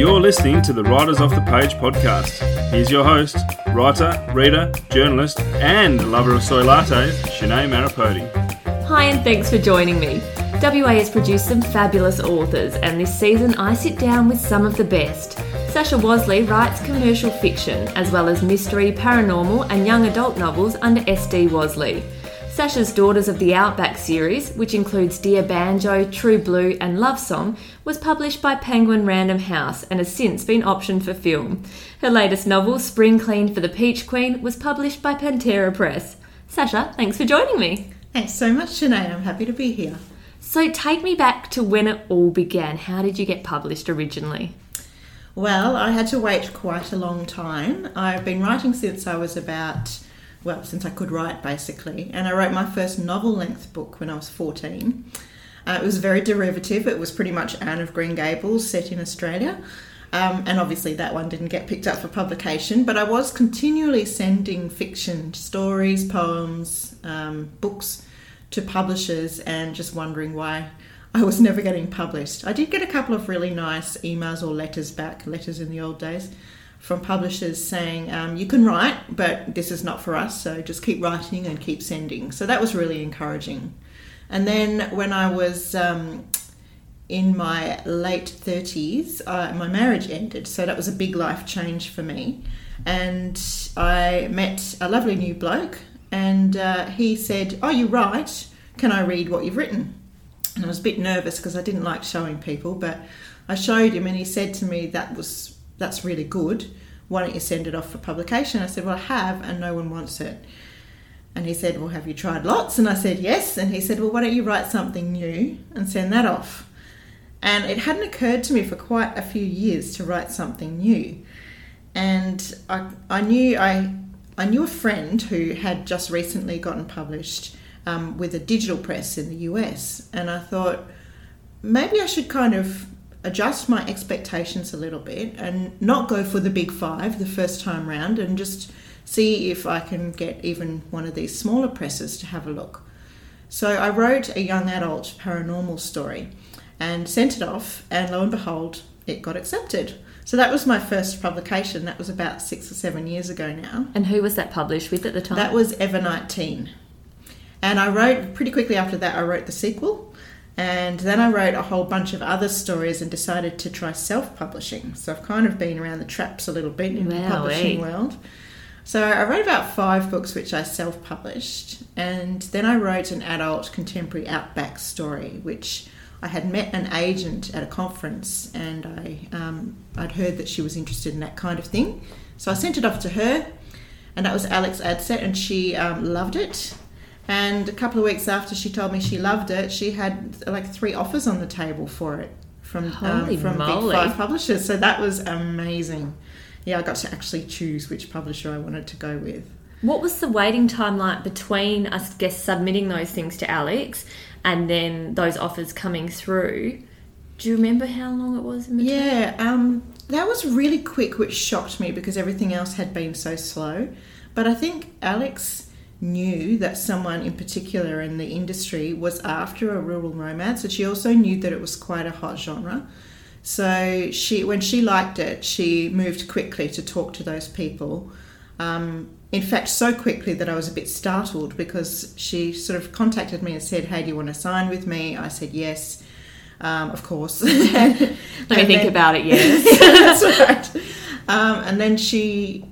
You're listening to the Writers Off the Page podcast. Here's your host, writer, reader, journalist, and lover of soy lattes, Shanae Maripodi. Hi, and thanks for joining me. WA has produced some fabulous authors, and this season I sit down with some of the best. Sasha Wasley writes commercial fiction, as well as mystery, paranormal, and young adult novels under SD Wasley. Sasha's Daughters of the Outback series, which includes Dear Banjo, True Blue, and Love Song, was published by Penguin Random House and has since been optioned for film. Her latest novel, Spring Clean for the Peach Queen, was published by Pantera Press. Sasha, thanks for joining me. Thanks so much, Sinead. I'm happy to be here. So, take me back to when it all began. How did you get published originally? Well, I had to wait quite a long time. I've been writing since I was about well, since I could write basically. And I wrote my first novel length book when I was 14. Uh, it was very derivative, it was pretty much Anne of Green Gables set in Australia. Um, and obviously, that one didn't get picked up for publication, but I was continually sending fiction, stories, poems, um, books to publishers and just wondering why I was never getting published. I did get a couple of really nice emails or letters back, letters in the old days, from publishers saying, um, you can write, but this is not for us, so just keep writing and keep sending. So that was really encouraging. And then when I was um, in my late 30s, uh, my marriage ended, so that was a big life change for me. And I met a lovely new bloke, and uh, he said, Oh, you write? Can I read what you've written? And I was a bit nervous because I didn't like showing people, but I showed him, and he said to me, That was that's really good. Why don't you send it off for publication? I said, Well, I have, and no one wants it. And he said, Well, have you tried lots? And I said, Yes. And he said, Well, why don't you write something new and send that off? And it hadn't occurred to me for quite a few years to write something new. And I, I knew I, I knew a friend who had just recently gotten published um, with a digital press in the US, and I thought maybe I should kind of adjust my expectations a little bit and not go for the big five the first time round and just see if I can get even one of these smaller presses to have a look. So I wrote a young adult paranormal story and sent it off, and lo and behold, it got accepted. So that was my first publication. That was about six or seven years ago now. And who was that published with at the time? That was Evernight Teen. And I wrote, pretty quickly after that, I wrote the sequel and then I wrote a whole bunch of other stories and decided to try self publishing. So I've kind of been around the traps a little bit in wow, the publishing eh? world. So I wrote about five books which I self published, and then I wrote an adult contemporary outback story, which I had met an agent at a conference, and I um, I'd heard that she was interested in that kind of thing. So I sent it off to her, and that was Alex Adsett, and she um, loved it. And a couple of weeks after she told me she loved it, she had like three offers on the table for it from um, from moly. big five publishers. So that was amazing. Yeah, I got to actually choose which publisher I wanted to go with. What was the waiting time like between, us guess, submitting those things to Alex and then those offers coming through? Do you remember how long it was? Yeah, um, that was really quick, which shocked me because everything else had been so slow. But I think Alex knew that someone in particular in the industry was after a rural romance, and she also knew that it was quite a hot genre. So she, when she liked it, she moved quickly to talk to those people. Um, in fact, so quickly that I was a bit startled because she sort of contacted me and said, "Hey, do you want to sign with me?" I said yes. Um, of course. Let me think then, about it. Yes, that's right. Um, and then she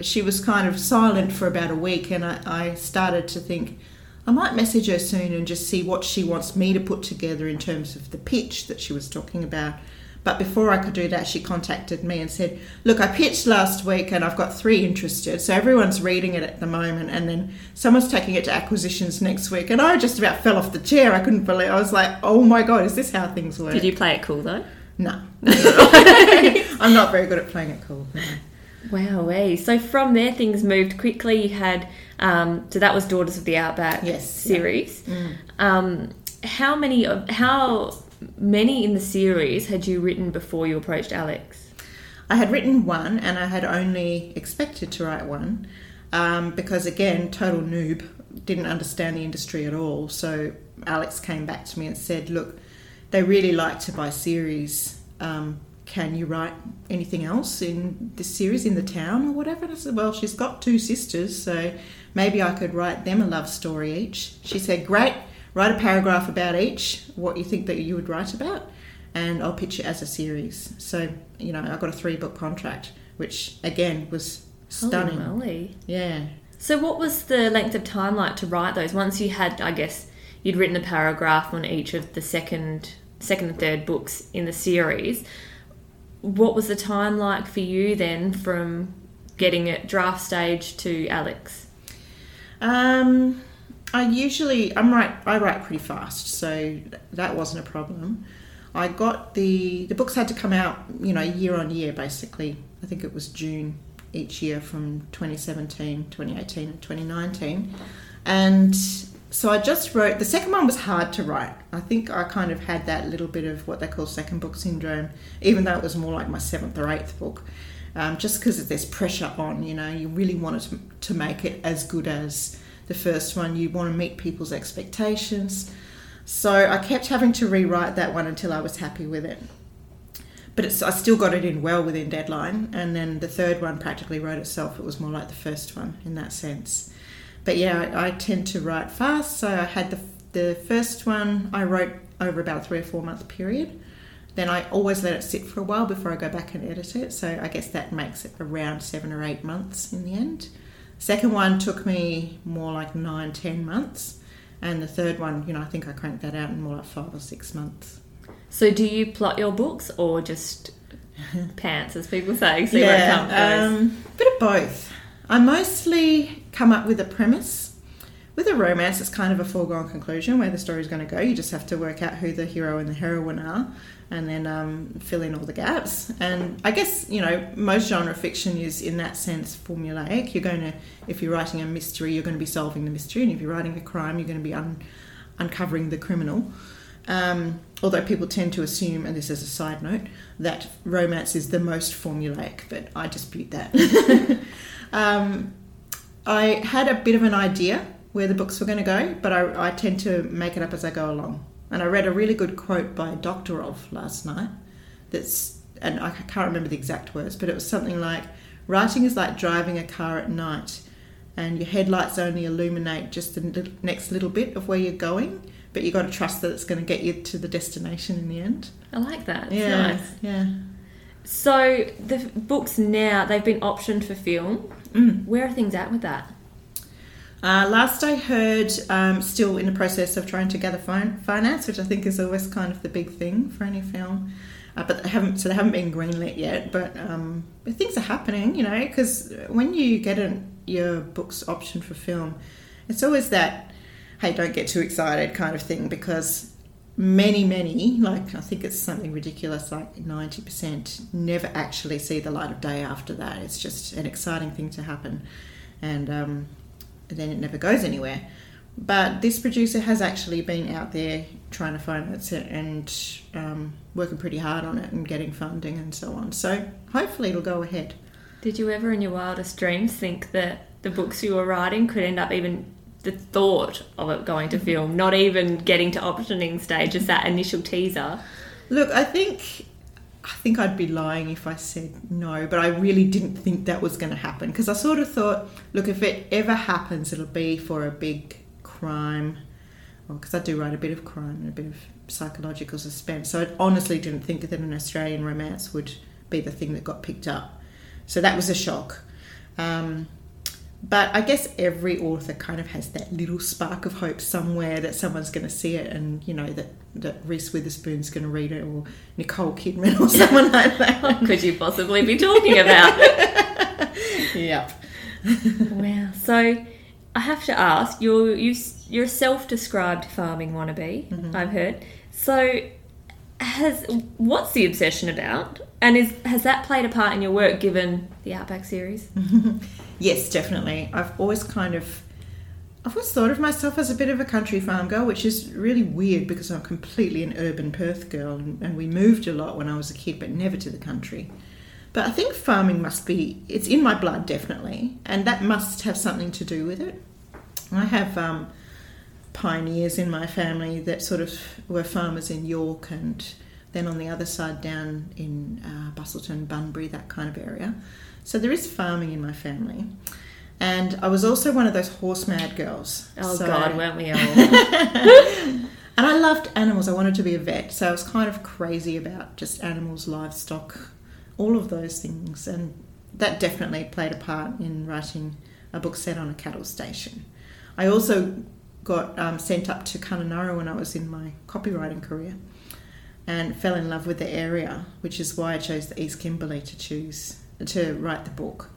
she was kind of silent for about a week, and I, I started to think I might message her soon and just see what she wants me to put together in terms of the pitch that she was talking about. But before I could do that, she contacted me and said, Look, I pitched last week and I've got three interested. So everyone's reading it at the moment. And then someone's taking it to acquisitions next week. And I just about fell off the chair. I couldn't believe I was like, Oh my God, is this how things work? Did you play it cool though? No. I'm not very good at playing it cool. Wow, way. So from there, things moved quickly. You had, um, so that was Daughters of the Outback yes, series. Yeah. Mm. Um, how many of how many in the series had you written before you approached Alex? I had written one, and I had only expected to write one um, because, again, total noob, didn't understand the industry at all. So Alex came back to me and said, "Look, they really like to buy series." Um, can you write anything else in this series in the town or whatever? And I said, well, she's got two sisters, so maybe I could write them a love story each. She said, great, write a paragraph about each, what you think that you would write about, and I'll pitch it as a series. So, you know, I got a three book contract, which again was stunning. Holy moly. Yeah. So, what was the length of time like to write those? Once you had, I guess, you'd written a paragraph on each of the second, second and third books in the series. What was the time like for you then from getting it draft stage to Alex? Um, I usually I'm right. I write pretty fast, so that wasn't a problem. I got the the books had to come out, you know, year on year basically. I think it was June each year from 2017, 2018, and 2019, and so I just wrote. The second one was hard to write. I think I kind of had that little bit of what they call second book syndrome, even though it was more like my seventh or eighth book. Um, just because there's pressure on, you know, you really wanted to, to make it as good as the first one. You want to meet people's expectations. So I kept having to rewrite that one until I was happy with it. But I still got it in well within deadline. And then the third one practically wrote itself. It was more like the first one in that sense. But yeah, I, I tend to write fast. So I had the, the first one I wrote over about a three or four month period. Then I always let it sit for a while before I go back and edit it. So I guess that makes it around seven or eight months in the end. Second one took me more like nine, ten months. And the third one, you know, I think I cranked that out in more like five or six months. So, do you plot your books or just pants, as people say? See where it comes yeah, um, bit of both. I mostly come up with a premise. With a romance, it's kind of a foregone conclusion where the story's going to go. You just have to work out who the hero and the heroine are and then um, fill in all the gaps. And I guess, you know, most genre fiction is in that sense formulaic. You're going to, if you're writing a mystery, you're going to be solving the mystery, and if you're writing a crime, you're going to be un- uncovering the criminal. Um, although people tend to assume, and this is a side note, that romance is the most formulaic, but I dispute that. um, I had a bit of an idea where the books were going to go, but I, I tend to make it up as I go along. And I read a really good quote by Doctorow last night that's, and I can't remember the exact words, but it was something like writing is like driving a car at night and your headlights only illuminate just the next little bit of where you're going, but you've got to trust that it's going to get you to the destination in the end. I like that. It's yeah. nice. Yeah. So, the books now, they've been optioned for film. Mm. Where are things at with that? Uh, last I heard, um, still in the process of trying to gather fin- finance, which I think is always kind of the big thing for any film. Uh, but they haven't, so they haven't been greenlit yet. But, um, but things are happening, you know, because when you get an, your book's option for film, it's always that, hey, don't get too excited kind of thing because many, many, like I think it's something ridiculous, like 90% never actually see the light of day after that. It's just an exciting thing to happen. And, um, then it never goes anywhere. But this producer has actually been out there trying to finance it and um, working pretty hard on it and getting funding and so on. So hopefully it'll go ahead. Did you ever in your wildest dreams think that the books you were writing could end up even the thought of it going to film, not even getting to optioning stage, just that initial teaser? Look, I think I think I'd be lying if I said no, but I really didn't think that was going to happen because I sort of thought, look, if it ever happens, it'll be for a big crime, because well, I do write a bit of crime and a bit of psychological suspense. So I honestly didn't think that an Australian romance would be the thing that got picked up. So that was a shock. Um, but I guess every author kind of has that little spark of hope somewhere that someone's going to see it, and you know that that Reese Witherspoon's going to read it, or Nicole Kidman, or someone like that. What could you possibly be talking about? yep. wow. So I have to ask, you're you, you're a self-described farming wannabe. Mm-hmm. I've heard. So has what's the obsession about? And is has that played a part in your work given the Outback series? yes, definitely. I've always kind of I've always thought of myself as a bit of a country farm girl, which is really weird because I'm completely an urban Perth girl and, we moved a lot when I was a kid, but never to the country. But I think farming must be, it's in my blood definitely, and that must have something to do with it. I have um, pioneers in my family that sort of were farmers in York and then on the other side down in uh, Busselton, Bunbury, that kind of area. So there is farming in my family. And I was also one of those horse mad girls. Oh So- God, weren't we all? And I loved animals. I wanted to be a vet. So I was kind of crazy about just animals, livestock, all of those things. And that definitely played a part in writing a book set on a cattle station. I also got um, sent up to Kununurra when I was in my copywriting career and fell in love with the area, which is why I chose the East Kimberley to choose to write the book.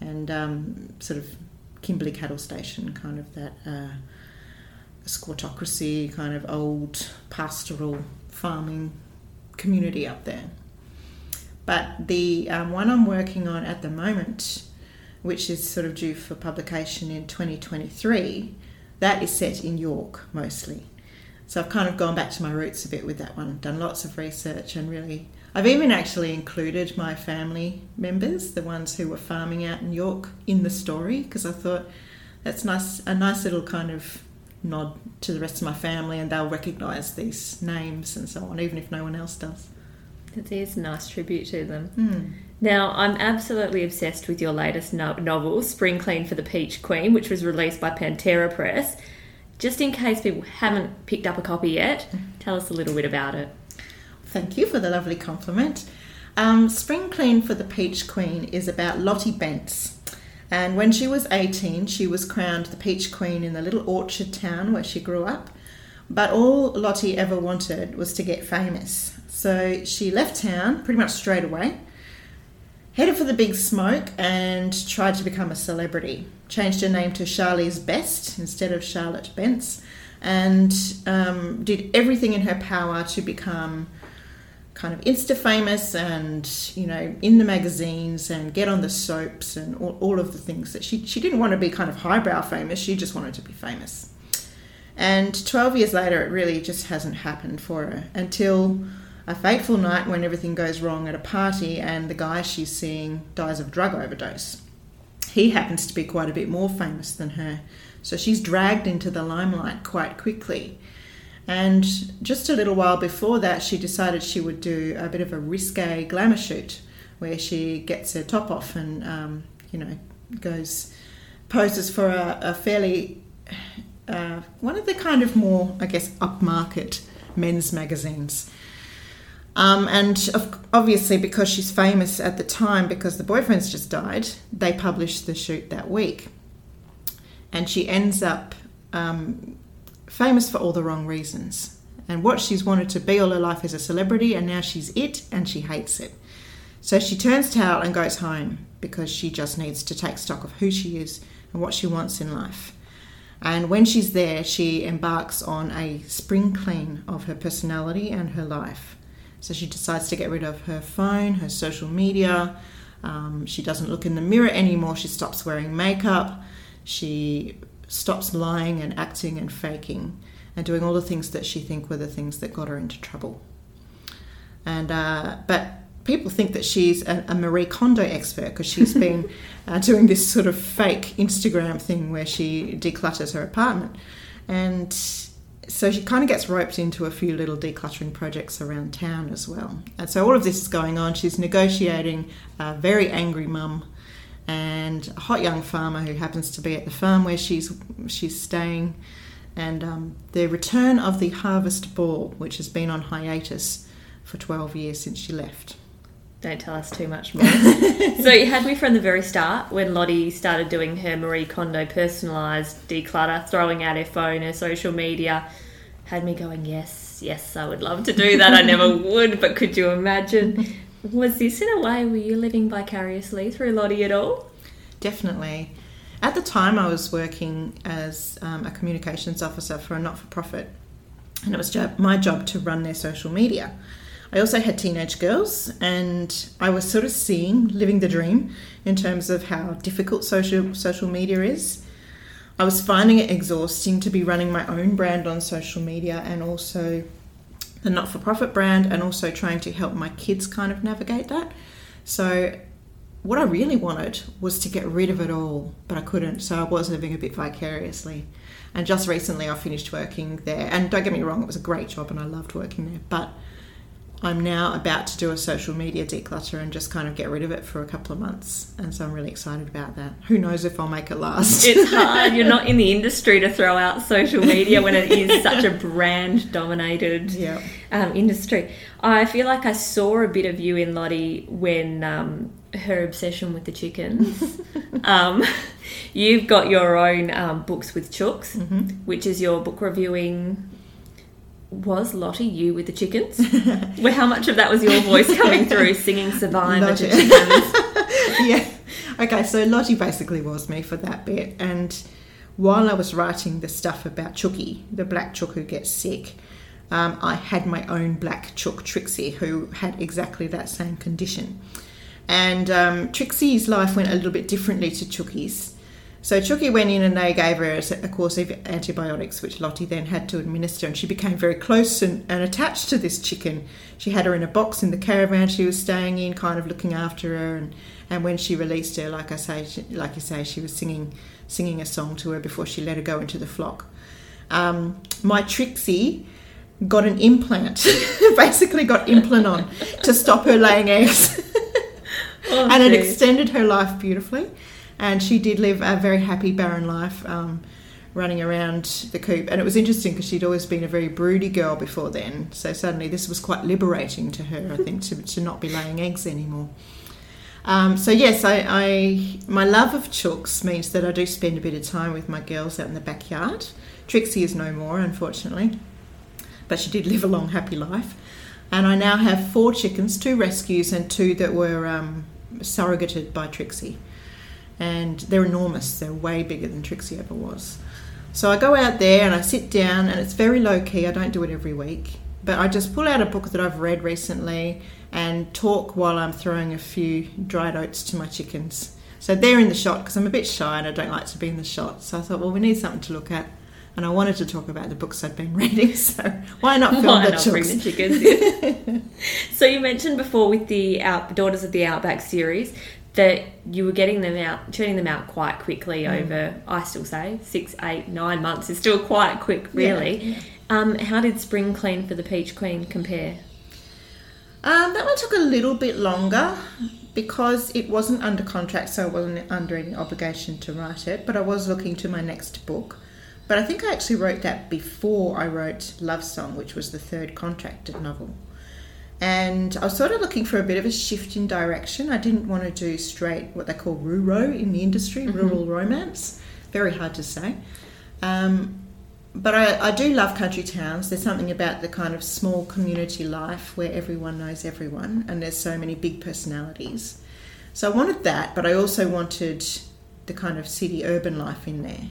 And um, sort of Kimberley Cattle Station, kind of that uh, kind of old pastoral farming community up there. But the um, one I'm working on at the moment, which is sort of due for publication in 2023, that is set in York mostly. So I've kind of gone back to my roots a bit with that one, done lots of research and really. I've even actually included my family members, the ones who were farming out in York, in the story because I thought that's nice, a nice little kind of nod to the rest of my family, and they'll recognise these names and so on, even if no one else does. it is a nice tribute to them. Hmm. Now, I'm absolutely obsessed with your latest no- novel, Spring Clean for the Peach Queen, which was released by Pantera Press. Just in case people haven't picked up a copy yet, tell us a little bit about it. Thank you for the lovely compliment. Um, Spring Clean for the Peach Queen is about Lottie Bentz. And when she was 18, she was crowned the Peach Queen in the little orchard town where she grew up. But all Lottie ever wanted was to get famous. So she left town pretty much straight away, headed for the big smoke, and tried to become a celebrity. Changed her name to Charlie's Best instead of Charlotte Bentz, and um, did everything in her power to become kind of insta famous and you know in the magazines and get on the soaps and all, all of the things that she she didn't want to be kind of highbrow famous she just wanted to be famous. And 12 years later it really just hasn't happened for her until a fateful night when everything goes wrong at a party and the guy she's seeing dies of drug overdose. He happens to be quite a bit more famous than her. So she's dragged into the limelight quite quickly and just a little while before that, she decided she would do a bit of a risque glamour shoot where she gets her top off and, um, you know, goes, poses for a, a fairly, uh, one of the kind of more, I guess, upmarket men's magazines. Um, and obviously, because she's famous at the time, because the boyfriend's just died, they published the shoot that week. And she ends up um, famous for all the wrong reasons. And what she's wanted to be all her life is a celebrity, and now she's it, and she hates it. So she turns tail and goes home because she just needs to take stock of who she is and what she wants in life. And when she's there, she embarks on a spring clean of her personality and her life. So she decides to get rid of her phone, her social media. Um, she doesn't look in the mirror anymore. She stops wearing makeup. She stops lying and acting and faking and doing all the things that she think were the things that got her into trouble. And uh, but people think that she's a, a Marie Kondo expert because she's been uh, doing this sort of fake Instagram thing where she declutters her apartment, and so she kind of gets roped into a few little decluttering projects around town as well. And so all of this is going on. She's negotiating a very angry mum and a hot young farmer who happens to be at the farm where she's she's staying, and um, the return of the harvest ball, which has been on hiatus for 12 years since she left. Don't tell us too much more. so you had me from the very start when Lottie started doing her Marie Kondo personalised declutter, throwing out her phone, her social media. Had me going, yes, yes, I would love to do that. I never would, but could you imagine? Was this in a way, were you living vicariously through Lottie at all? Definitely. At the time, I was working as um, a communications officer for a not for profit, and it was jo- my job to run their social media. I also had teenage girls, and I was sort of seeing, living the dream in terms of how difficult social, social media is. I was finding it exhausting to be running my own brand on social media and also the not for profit brand, and also trying to help my kids kind of navigate that. So what I really wanted was to get rid of it all, but I couldn't, so I was living a bit vicariously. And just recently I finished working there, and don't get me wrong, it was a great job and I loved working there, but I'm now about to do a social media declutter and just kind of get rid of it for a couple of months. And so I'm really excited about that. Who knows if I'll make it last? It's hard. You're not in the industry to throw out social media when it is such a brand dominated yeah. um, industry. I feel like I saw a bit of you in Lottie when um, her obsession with the chickens. um, you've got your own um, books with chooks, Mm-hmm. which is your book reviewing. Was Lottie you with the chickens? Well, how much of that was your voice coming through singing Survivor to Lottie. chickens? yeah. Okay, so Lottie basically was me for that bit. And while I was writing the stuff about Chooky, the black chook who gets sick, um, I had my own black chook, Trixie, who had exactly that same condition. And um, Trixie's life went a little bit differently to Chooky's. So Chucky went in and they gave her a, course of antibiotics, which Lottie then had to administer, and she became very close and, and attached to this chicken. She had her in a box in the caravan she was staying in, kind of looking after her, and, and when she released her, like I say, she, like you say, she was singing singing a song to her before she let her go into the flock. Um, my Trixie got an implant, basically got implant on to stop her laying eggs Oh, and it extended her life beautifully. And she did live a very happy, barren life, um, running around the coop. And it was interesting because she'd always been a very broody girl before then. So suddenly this was quite liberating to her, I think, to, to not be laying eggs anymore. Um, so yes, I, I my love of chooks means that I do spend a bit of time with my girls out in the backyard. Trixie is no more, unfortunately, but she did live a long, happy life. And I now have four chickens, two rescues and two that were um, surrogated by Trixie. And they're enormous, they're way bigger than Trixie ever was. So I go out there and I sit down, and it's very low key. I don't do it every week, but I just pull out a book that I've read recently and talk while I'm throwing a few dried oats to my chickens. So they're in the shot because I'm a bit shy and I don't like to be in the shot. So I thought, well, we need something to look at. And I wanted to talk about the books I'd been reading, so why not film Why the not bring the chickens so you mentioned before with the out, Daughters of the Outback series that you were getting them out, churning them out quite quickly Mm. over, I still say, six, eight, nine months is still quite quick, really. Yeah. Um, how did Spring Clean for the Peach Queen compare? Um, that one took a little bit longer because it wasn't under contract, so I wasn't under any obligation to write it. But I was looking to my next book. But I think I actually wrote that before I wrote Love Song, which was the third contracted novel. And I was sort of looking for a bit of a shift in direction. I didn't want to do straight what they call ruro in the industry, rural romance. Very hard to say. Um, but I, I do love country towns. There's something about the kind of small community life where everyone knows everyone and there's so many big personalities. So I wanted that, but I also wanted the kind of city urban life in there.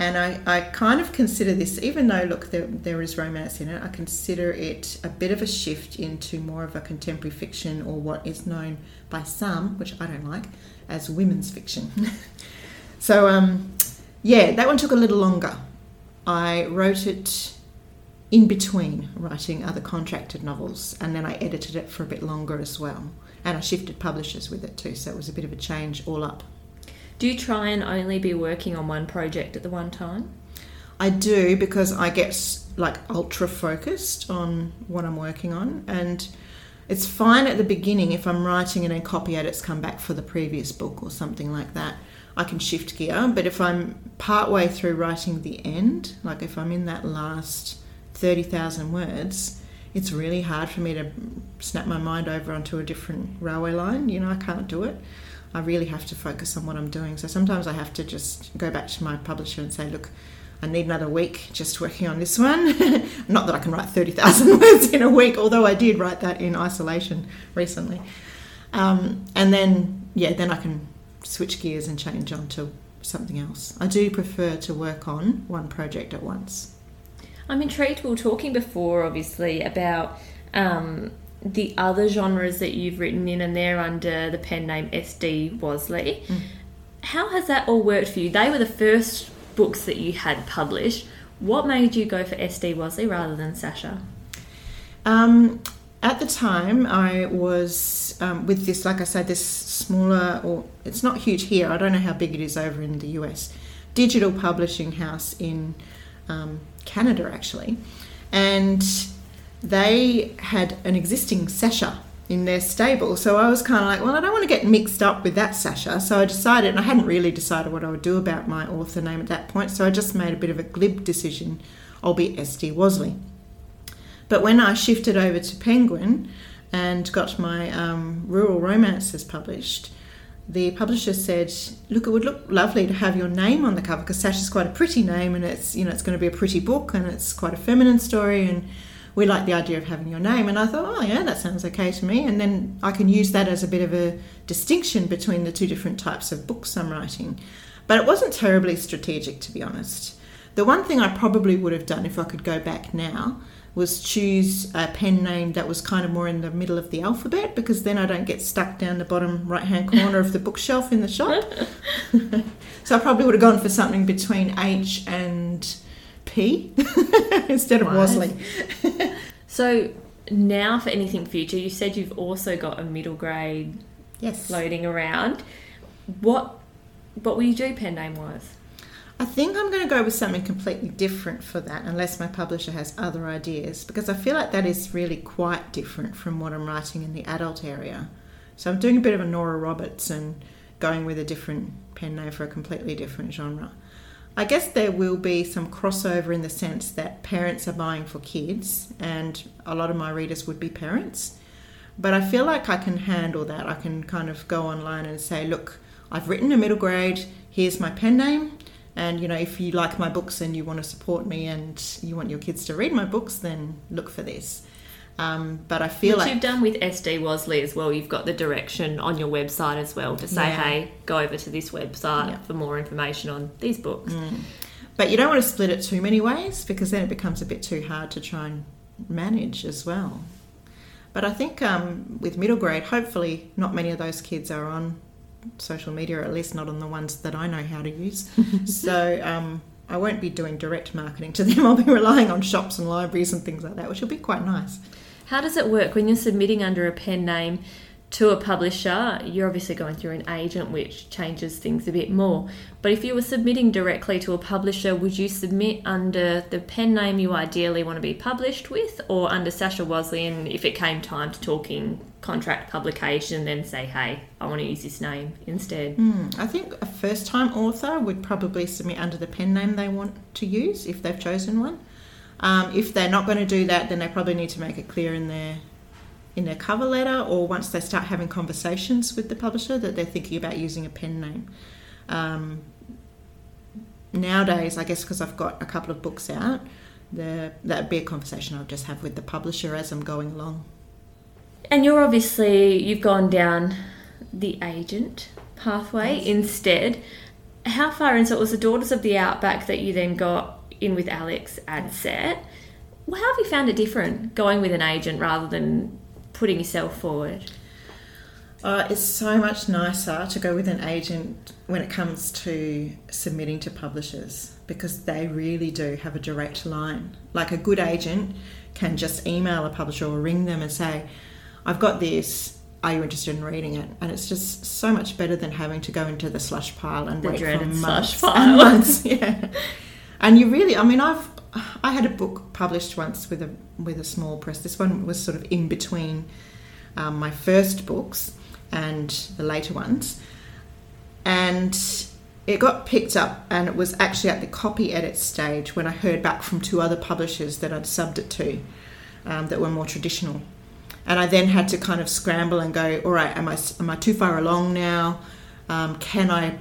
And I, I kind of consider this, even though, look, there, there is romance in it, I consider it a bit of a shift into more of a contemporary fiction or what is known by some, which I don't like, as women's fiction. so, um, yeah, that one took a little longer. I wrote it in between writing other contracted novels, and then I edited it for a bit longer as well. And I shifted publishers with it too, so it was a bit of a change all up. Do you try and only be working on one project at the one time? I do because I get like ultra focused on what I'm working on, and it's fine at the beginning if I'm writing and then copy edits come back for the previous book or something like that. I can shift gear, but if I'm partway through writing the end, like if I'm in that last 30,000 words, it's really hard for me to snap my mind over onto a different railway line. You know, I can't do it. I really have to focus on what I'm doing. So sometimes I have to just go back to my publisher and say, look, I need another week just working on this one. Not that I can write 30,000 words in a week, although I did write that in isolation recently. Um, and then, yeah, then I can switch gears and change on to something else. I do prefer to work on one project at once. I'm intrigued. We were talking before, obviously, about um, the other genres that you've written in, and they're under the pen name SD Wasley. How has that all worked for you? They were the first books that you had published. What made you go for SD Wasley rather than Sasha? Um, at the time, I was um, with this, like I said, this smaller, or it's not huge here. I don't know how big it is over in the US. Digital publishing house in um, Canada, actually, and they had an existing Sasha in their stable. So I was kind of like, well, I don't want to get mixed up with that Sasha. So I decided, and I hadn't really decided what I would do about my author name at that point. So I just made a bit of a glib decision. I'll be SD Wasley. But when I shifted over to Penguin and got my um, rural romances published, the publisher said, "Look, it would look lovely to have your name on the cover because Sasha's quite a pretty name, and it's you know it's going to be a pretty book, and it's quite a feminine story, and we like the idea of having your name." And I thought, "Oh yeah, that sounds okay to me." And then I can use that as a bit of a distinction between the two different types of books I'm writing. But it wasn't terribly strategic, to be honest. The one thing I probably would have done if I could go back now was choose a pen name that was kind of more in the middle of the alphabet because then I don't get stuck down the bottom right hand corner of the bookshelf in the shop. so I probably would have gone for something between H and P instead of Wise. Wasley. So now for anything future, you said you've also got a middle grade Yes. floating around. What what will you do pen name wise? I think I'm going to go with something completely different for that, unless my publisher has other ideas, because I feel like that is really quite different from what I'm writing in the adult area. So I'm doing a bit of a Nora Roberts and going with a different pen name for a completely different genre. I guess there will be some crossover in the sense that parents are buying for kids, and a lot of my readers would be parents. But I feel like I can handle that. I can kind of go online and say, look, I've written a middle grade, here's my pen name. And you know, if you like my books and you want to support me and you want your kids to read my books, then look for this. Um, but I feel Which like you've done with SD Wasley as well. You've got the direction on your website as well to say, Yeah. hey, go over to this website Yeah. for more information on these books. But you don't want to split it too many ways because then it becomes a bit too hard to try and manage as well. But I think um, with middle grade, hopefully, not many of those kids are on social media, or at least not on the ones that I know how to use. so um, I won't be doing direct marketing to them. I'll be relying on shops and libraries and things like that, which will be quite nice. How does it work when you're submitting under a pen name to a publisher? You're obviously going through an agent, which changes things a bit more. But if you were submitting directly to a publisher, would you submit under the pen name you ideally want to be published with, or under Sasha? And if it came time to talking contract publication, then say, hey, I want to use this name instead. Hmm, I think a first time author would probably submit under the pen name they want to use if they've chosen one. Um, if they're not going to do that, then they probably need to make it clear in their in their cover letter or once they start having conversations with the publisher that they're thinking about using a pen name. Um, nowadays, I guess because I've got a couple of books out, the, that'd be a conversation I'll just have with the publisher as I'm going along. And you're obviously you've gone down the agent pathway instead. How far into it was the Daughters of the Outback that you then got in with Alex Adsett? Well, how have you found it different going with an agent rather than putting yourself forward? Uh, it's so much nicer to go with an agent when it comes to submitting to publishers because they really do have a direct line. Like a good agent can just email a publisher or ring them and say, I've got this. Are you interested in reading it? And it's just so much better than having to go into the slush pile and The wait for months pile. months. Yeah, and you really, I mean, I've I had a book published once with a with a small press. This one was sort of in between um, my first books and the later ones, and it got picked up, and it was actually at the copy edit stage when I heard back from two other publishers that I'd subbed it to um, that were more traditional, and I then had to kind of scramble and go, all right, am I am I too far along now? Um, can I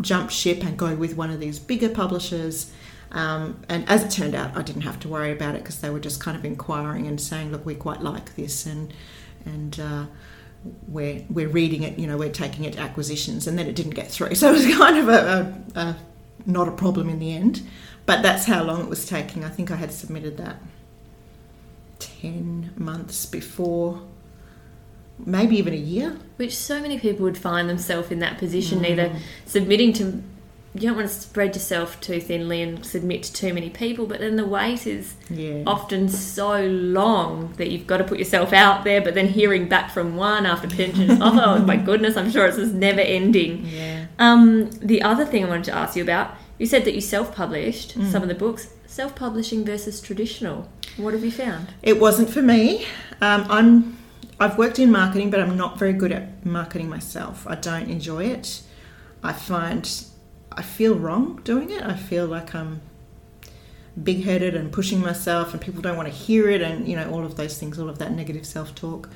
jump ship and go with one of these bigger publishers? Um, and as it turned out, I didn't have to worry about it because they were just kind of inquiring and saying, "Look, we quite like this, and and uh, we're we're reading it. You know, we're taking it to acquisitions." And then it didn't get through, so it was kind of a, a, a not a problem in the end. But that's how long it was taking. I think I had submitted that ten months before, maybe even a year. Which so many people would find themselves in that position, either submitting to you don't want to spread yourself too thinly and submit to too many people, but then the wait is Yeah. often so long that you've got to put yourself out there, but then hearing back from one after pension, oh my goodness, I'm sure it's just never ending. Yeah. Um, the other thing I wanted to ask you about, you said that you self-published Mm. some of the books. self publishing versus traditional. What have you found? It wasn't for me. Um, I'm I've worked in marketing, but I'm not very good at marketing myself. I don't enjoy it. I find I feel wrong doing it. I feel like I'm big headed and pushing myself, and people don't want to hear it, and you know all of those things, all of that negative self talk.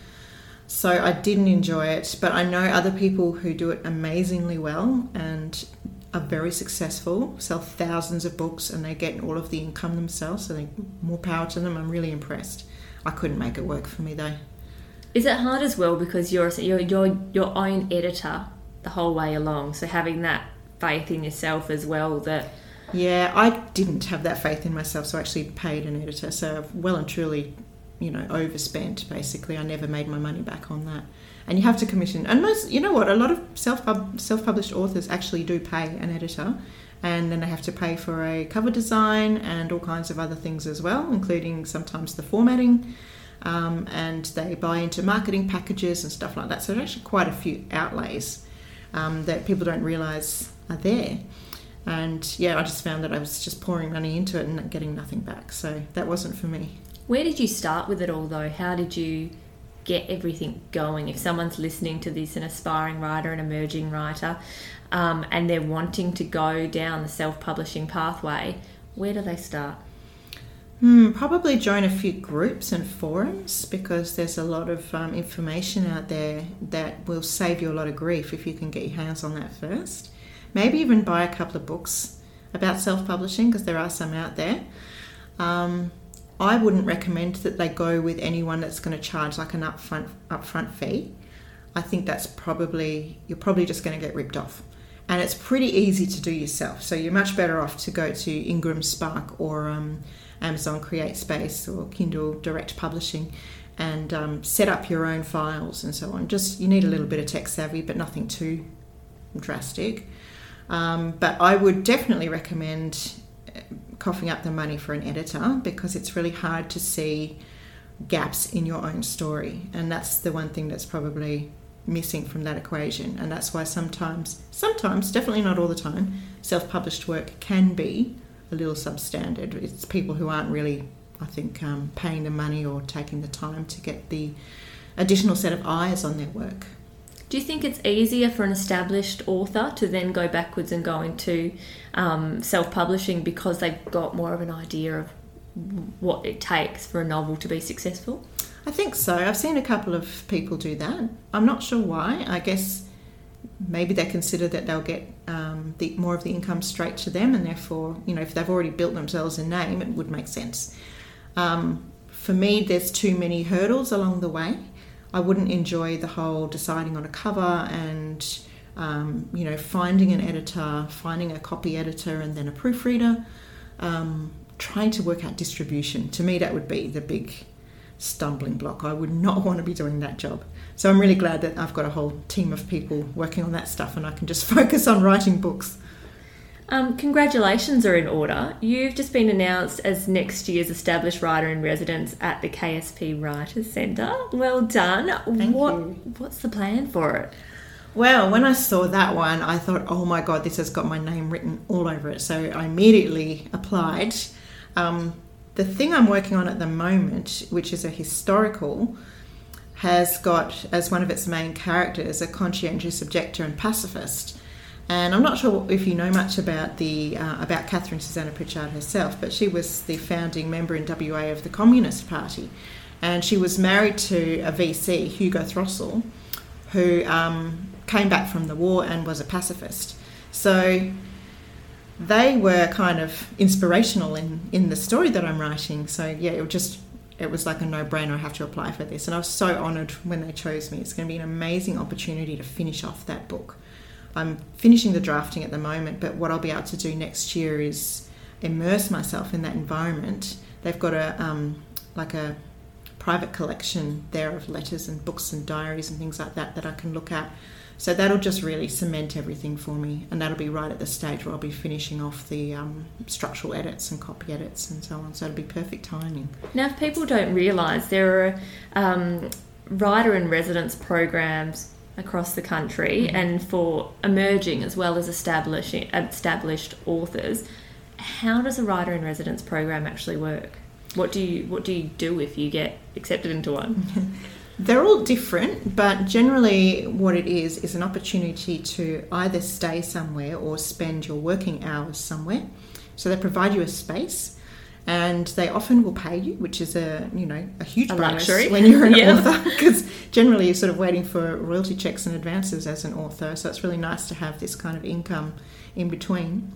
So I didn't enjoy it, but I know other people who do it amazingly well and are very successful, sell thousands of books, and they get all of the income themselves. So they more power to them. I'm really impressed. I couldn't make it work for me though. Is it hard as well because you're you're you're your own editor the whole way along? So having that faith in yourself as well that. Yeah, I didn't have that faith in myself, so I actually paid an editor. So I've well and truly, you know, overspent. Basically, I never made my money back on that. And you have to commission. And most, you know what? A lot of self self published authors actually do pay an editor, and then they have to pay for a cover design and all kinds of other things as well, including sometimes the formatting. Um, and they buy into marketing packages and stuff like that. So there's actually quite a few outlays um, that people don't realise are there. And yeah, I just found that I was just pouring money into it and getting nothing back. So that wasn't for me. Where did you start with it all though? How did you get everything going? If someone's listening to this, an aspiring writer, an emerging writer, um, and they're wanting to go down the self publishing pathway, where do they start? Hmm, probably join a few groups and forums because there's a lot of um, information out there that will save you a lot of grief if you can get your hands on that first. Maybe even buy a couple of books about self publishing because there are some out there. Um, I wouldn't recommend that they go with anyone that's going to charge like an upfront upfront fee. I think that's probably you're probably just going to get ripped off. And it's pretty easy to do yourself. So you're much better off to go to Ingram Spark or um, Amazon Create Space or Kindle Direct Publishing and um, set up your own files and so on. Just you need a little bit of tech savvy, but nothing too drastic. Um, but I would definitely recommend uh, coughing up the money for an editor because it's really hard to see gaps in your own story, and that's the one thing that's probably missing from that equation. And that's why sometimes, sometimes, definitely not all the time, self-published work can be a little substandard. It's people who aren't really, I think, um, paying the money or taking the time to get the additional set of eyes on their work. Do you think it's easier for an established author to then go backwards and go into um, self publishing because they've got more of an idea of what it takes for a novel to be successful? I think so. I've seen a couple of people do that. I'm not sure why. I guess maybe they consider that they'll get um, the, more of the income straight to them, and therefore, you know, if they've already built themselves a name, it would make sense. Um, for me, there's too many hurdles along the way. I wouldn't enjoy the whole deciding on a cover and um, you know finding an editor, finding a copy editor, and then a proofreader. Um, trying to work out distribution. To me, that would be the big stumbling block. I would not want to be doing that job. So I'm really glad that I've got a whole team of people working on that stuff and I can just focus on writing books. Um, congratulations are in order. You've just been announced as next year's established writer in residence at the KSP Writers Centre. Well done. Thank what, you. What's the plan for it? Well, when I saw that one, I thought, oh my God, this has got my name written all over it. So I immediately applied. Um, the thing I'm working on at the moment, which is a historical, has got as one of its main characters a conscientious objector and pacifist. And I'm not sure if you know much about the uh, about Katharine Susannah Prichard herself, but she was the founding member in WA of the Communist Party, and she was married to a VC, Hugo Throssell, who um, came back from the war and was a pacifist. So they were kind of inspirational in, in the story that I'm writing. So yeah, it was just it was like a no-brainer. I have to apply for this, and I was so honoured when they chose me. It's going to be an amazing opportunity to finish off that book. I'm finishing the drafting at the moment, but what I'll be able to do next year is immerse myself in that environment. They've got a um, like a private collection there of letters and books and diaries and things like that that I can look at. So that'll just really cement everything for me, and that'll be right at the stage where I'll be finishing off the um, structural edits and copy edits and so on. So it'll be perfect timing. Now, if people don't realise, there are um, writer in residence programs across the country, Mm-hmm. and for emerging as well as established established authors. how does a writer in residence program actually work? What do you what do you do if you get accepted into one? They're all different, but generally, what it is is an opportunity to either stay somewhere or spend your working hours somewhere. So they provide you a space, and they often will pay you, which is a you know a huge A bonus luxury. when you're an Yeah. author because generally you're sort of waiting for royalty checks and advances as an author. So it's really nice to have this kind of income in between.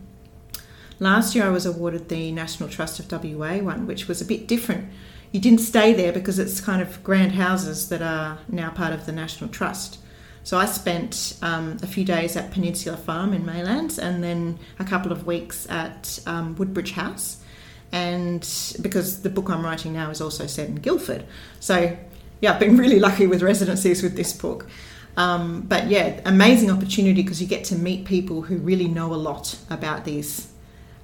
Last year, I was awarded the National Trust of WA one, which was a bit different. You didn't stay there because it's kind of grand houses that are now part of the National Trust. So I spent um, a few days at Peninsula Farm in Maylands and then a couple of weeks at um, Woodbridge House. And because the book I'm writing now is also set in Guildford. So, yeah, I've been really lucky with residencies with this book. Um, but yeah, amazing opportunity because you get to meet people who really know a lot about these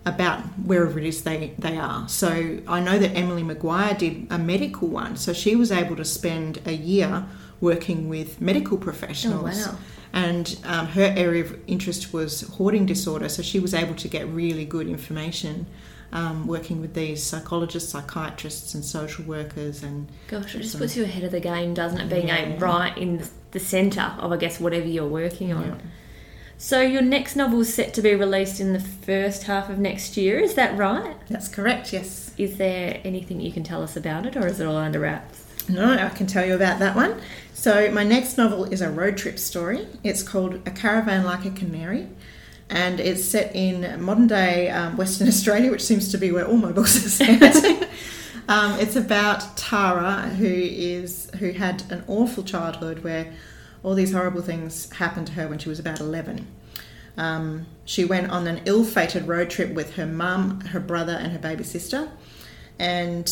about wherever it is they, they are. So I know that Emily Maguire did a medical one, so she was able to spend a year working with medical professionals. Oh, wow. And um, her area of interest was hoarding disorder, so she was able to get really good information um, working with these psychologists, psychiatrists, and social workers. And Gosh, it just puts you ahead of the game, doesn't it? Being Yeah. a right in the, the centre of, I guess, whatever you're working on. Yeah. So your next novel is set to be released in the first half of next year. Is that right? that's correct, yes. Is there anything you can tell us about it, or is it all under wraps? No, I can tell you about that one. So, my next novel is a road trip story. It's called A Caravan Like a Canary, and it's set in modern day um, Western Australia, which seems to be where all my books are set. um, it's about Tara, who is who had an awful childhood where all these horrible things happened to her when she was about eleven. Um, she went on an ill-fated road trip with her mum, her brother, and her baby sister, and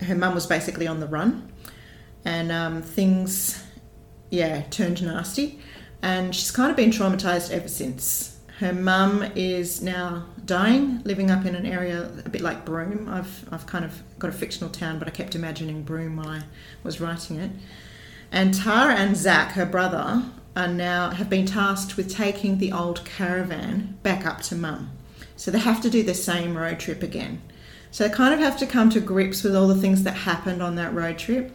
her mum was basically on the run, and um, things, yeah, turned nasty, and she's kind of been traumatized ever since. Her mum is now dying, living up in an area a bit like Broome. I've I've kind of got a fictional town, but I kept imagining Broome while I was writing it. And Tara and Zach, her brother, are now have been tasked with taking the old caravan back up to mum. So they have to do the same road trip again. So they kind of have to come to grips with all the things that happened on that road trip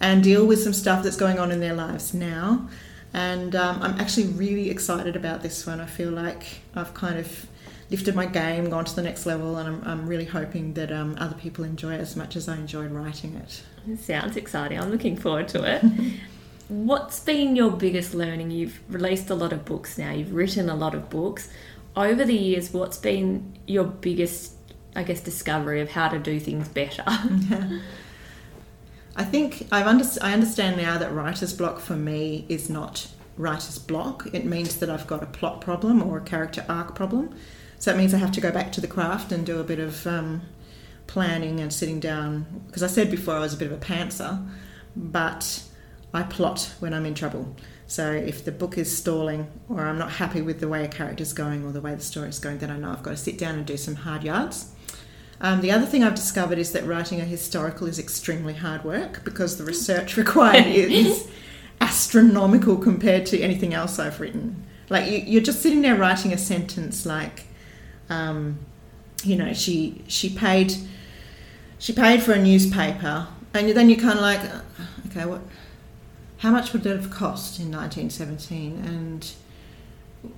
and deal with some stuff that's going on in their lives now. And um, I'm actually really excited about this one. I feel like I've kind of lifted my game, gone to the next level, and I'm, I'm really hoping that um, other people enjoy it as much as I enjoyed writing it. It sounds exciting. I'm looking forward to it. What's been your biggest learning? You've released a lot of books now, you've written a lot of books. Over the years, what's been your biggest, I guess, discovery of how to do things better? I think I've under, I understand now that writer's block for me is not writer's block. It means that I've got a plot problem or a character arc problem. So that means I have to go back to the craft and do a bit of um, planning and sitting down. Because I said before I was a bit of a pantser, but I plot when I'm in trouble. So if the book is stalling or I'm not happy with the way a character's going or the way the story's going, then I know I've got to sit down and do some hard yards. Um, the other thing I've discovered is that writing a historical is extremely hard work because the research required is astronomical compared to anything else I've written. Like you, you're just sitting there writing a sentence like, um, you know, she she paid she paid for a newspaper, and then you're kind of like, okay, what? How much would it have cost in 1917? And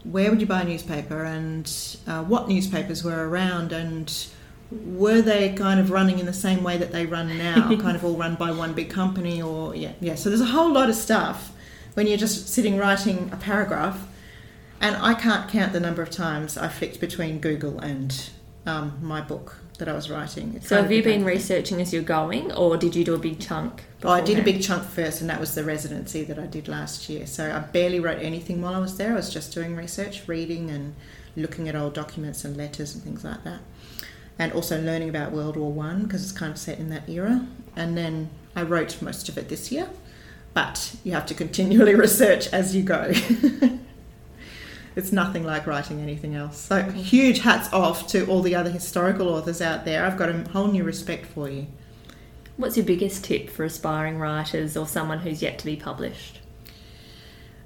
where would you buy a newspaper? And uh, what newspapers were around? And were they kind of running in the same way that they run now, kind of all run by one big company, or yeah, yeah. So there's a whole lot of stuff when you're just sitting writing a paragraph, and I can't count the number of times I flicked between Google and um, my book that I was writing. It so have you been researching as you're going, or did you do a big chunk? Oh, I did a big chunk first, and that was the residency that I did last year. So I barely wrote anything while I was there. I was just doing research, reading, and looking at old documents and letters and things like that. And also learning about World War One because it's kind of set in that era. And then I wrote most of it this year, but you have to continually research as you go. it's nothing like writing anything else. So huge hats off to all the other historical authors out there. I've got a whole new respect for you. What's your biggest tip for aspiring writers or someone who's yet to be published?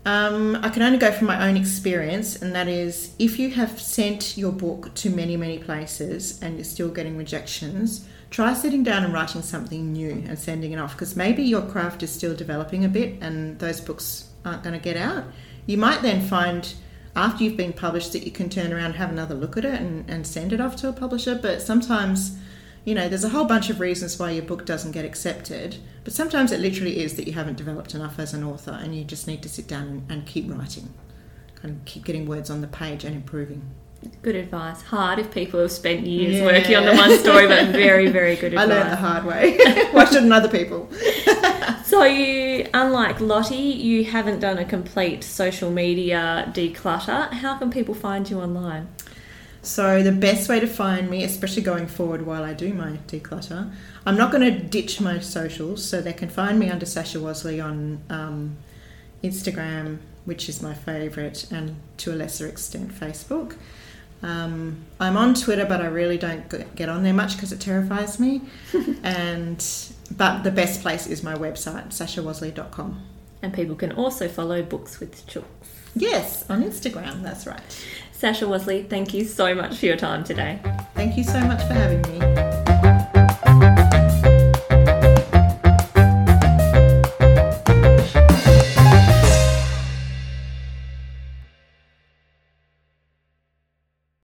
Um, I can only go from my own experience, and that is if you have sent your book to many, many places and you're still getting rejections, try sitting down and writing something new and sending it off because maybe your craft is still developing a bit and those books aren't going to get out. You might then find after you've been published that you can turn around and have another look at it and, and send it off to a publisher, but sometimes you know, there's a whole bunch of reasons why your book doesn't get accepted, but sometimes it literally is that you haven't developed enough as an author and you just need to sit down and, and keep writing, kind of keep getting words on the page and improving. Good advice. Hard if people have spent years yeah. working on the one story, but very, very good advice. I learned the hard way. Why shouldn't other people? so you, unlike Lottie, you haven't done a complete social media declutter. How can people find you online? So, the best way to find me, especially going forward while I do my declutter, I'm not going to ditch my socials, so they can find me under Sasha Wasley on um, Instagram, which is my favourite, and to a lesser extent, Facebook. Um, I'm on Twitter, but I really don't get on there much because it terrifies me. and but the best place is my website, sashawasley.com. And people can also follow Books with Chooks. Yes, on Instagram. That's right. Sasha Wasley, thank you so much for your time today. Thank you so much for having me.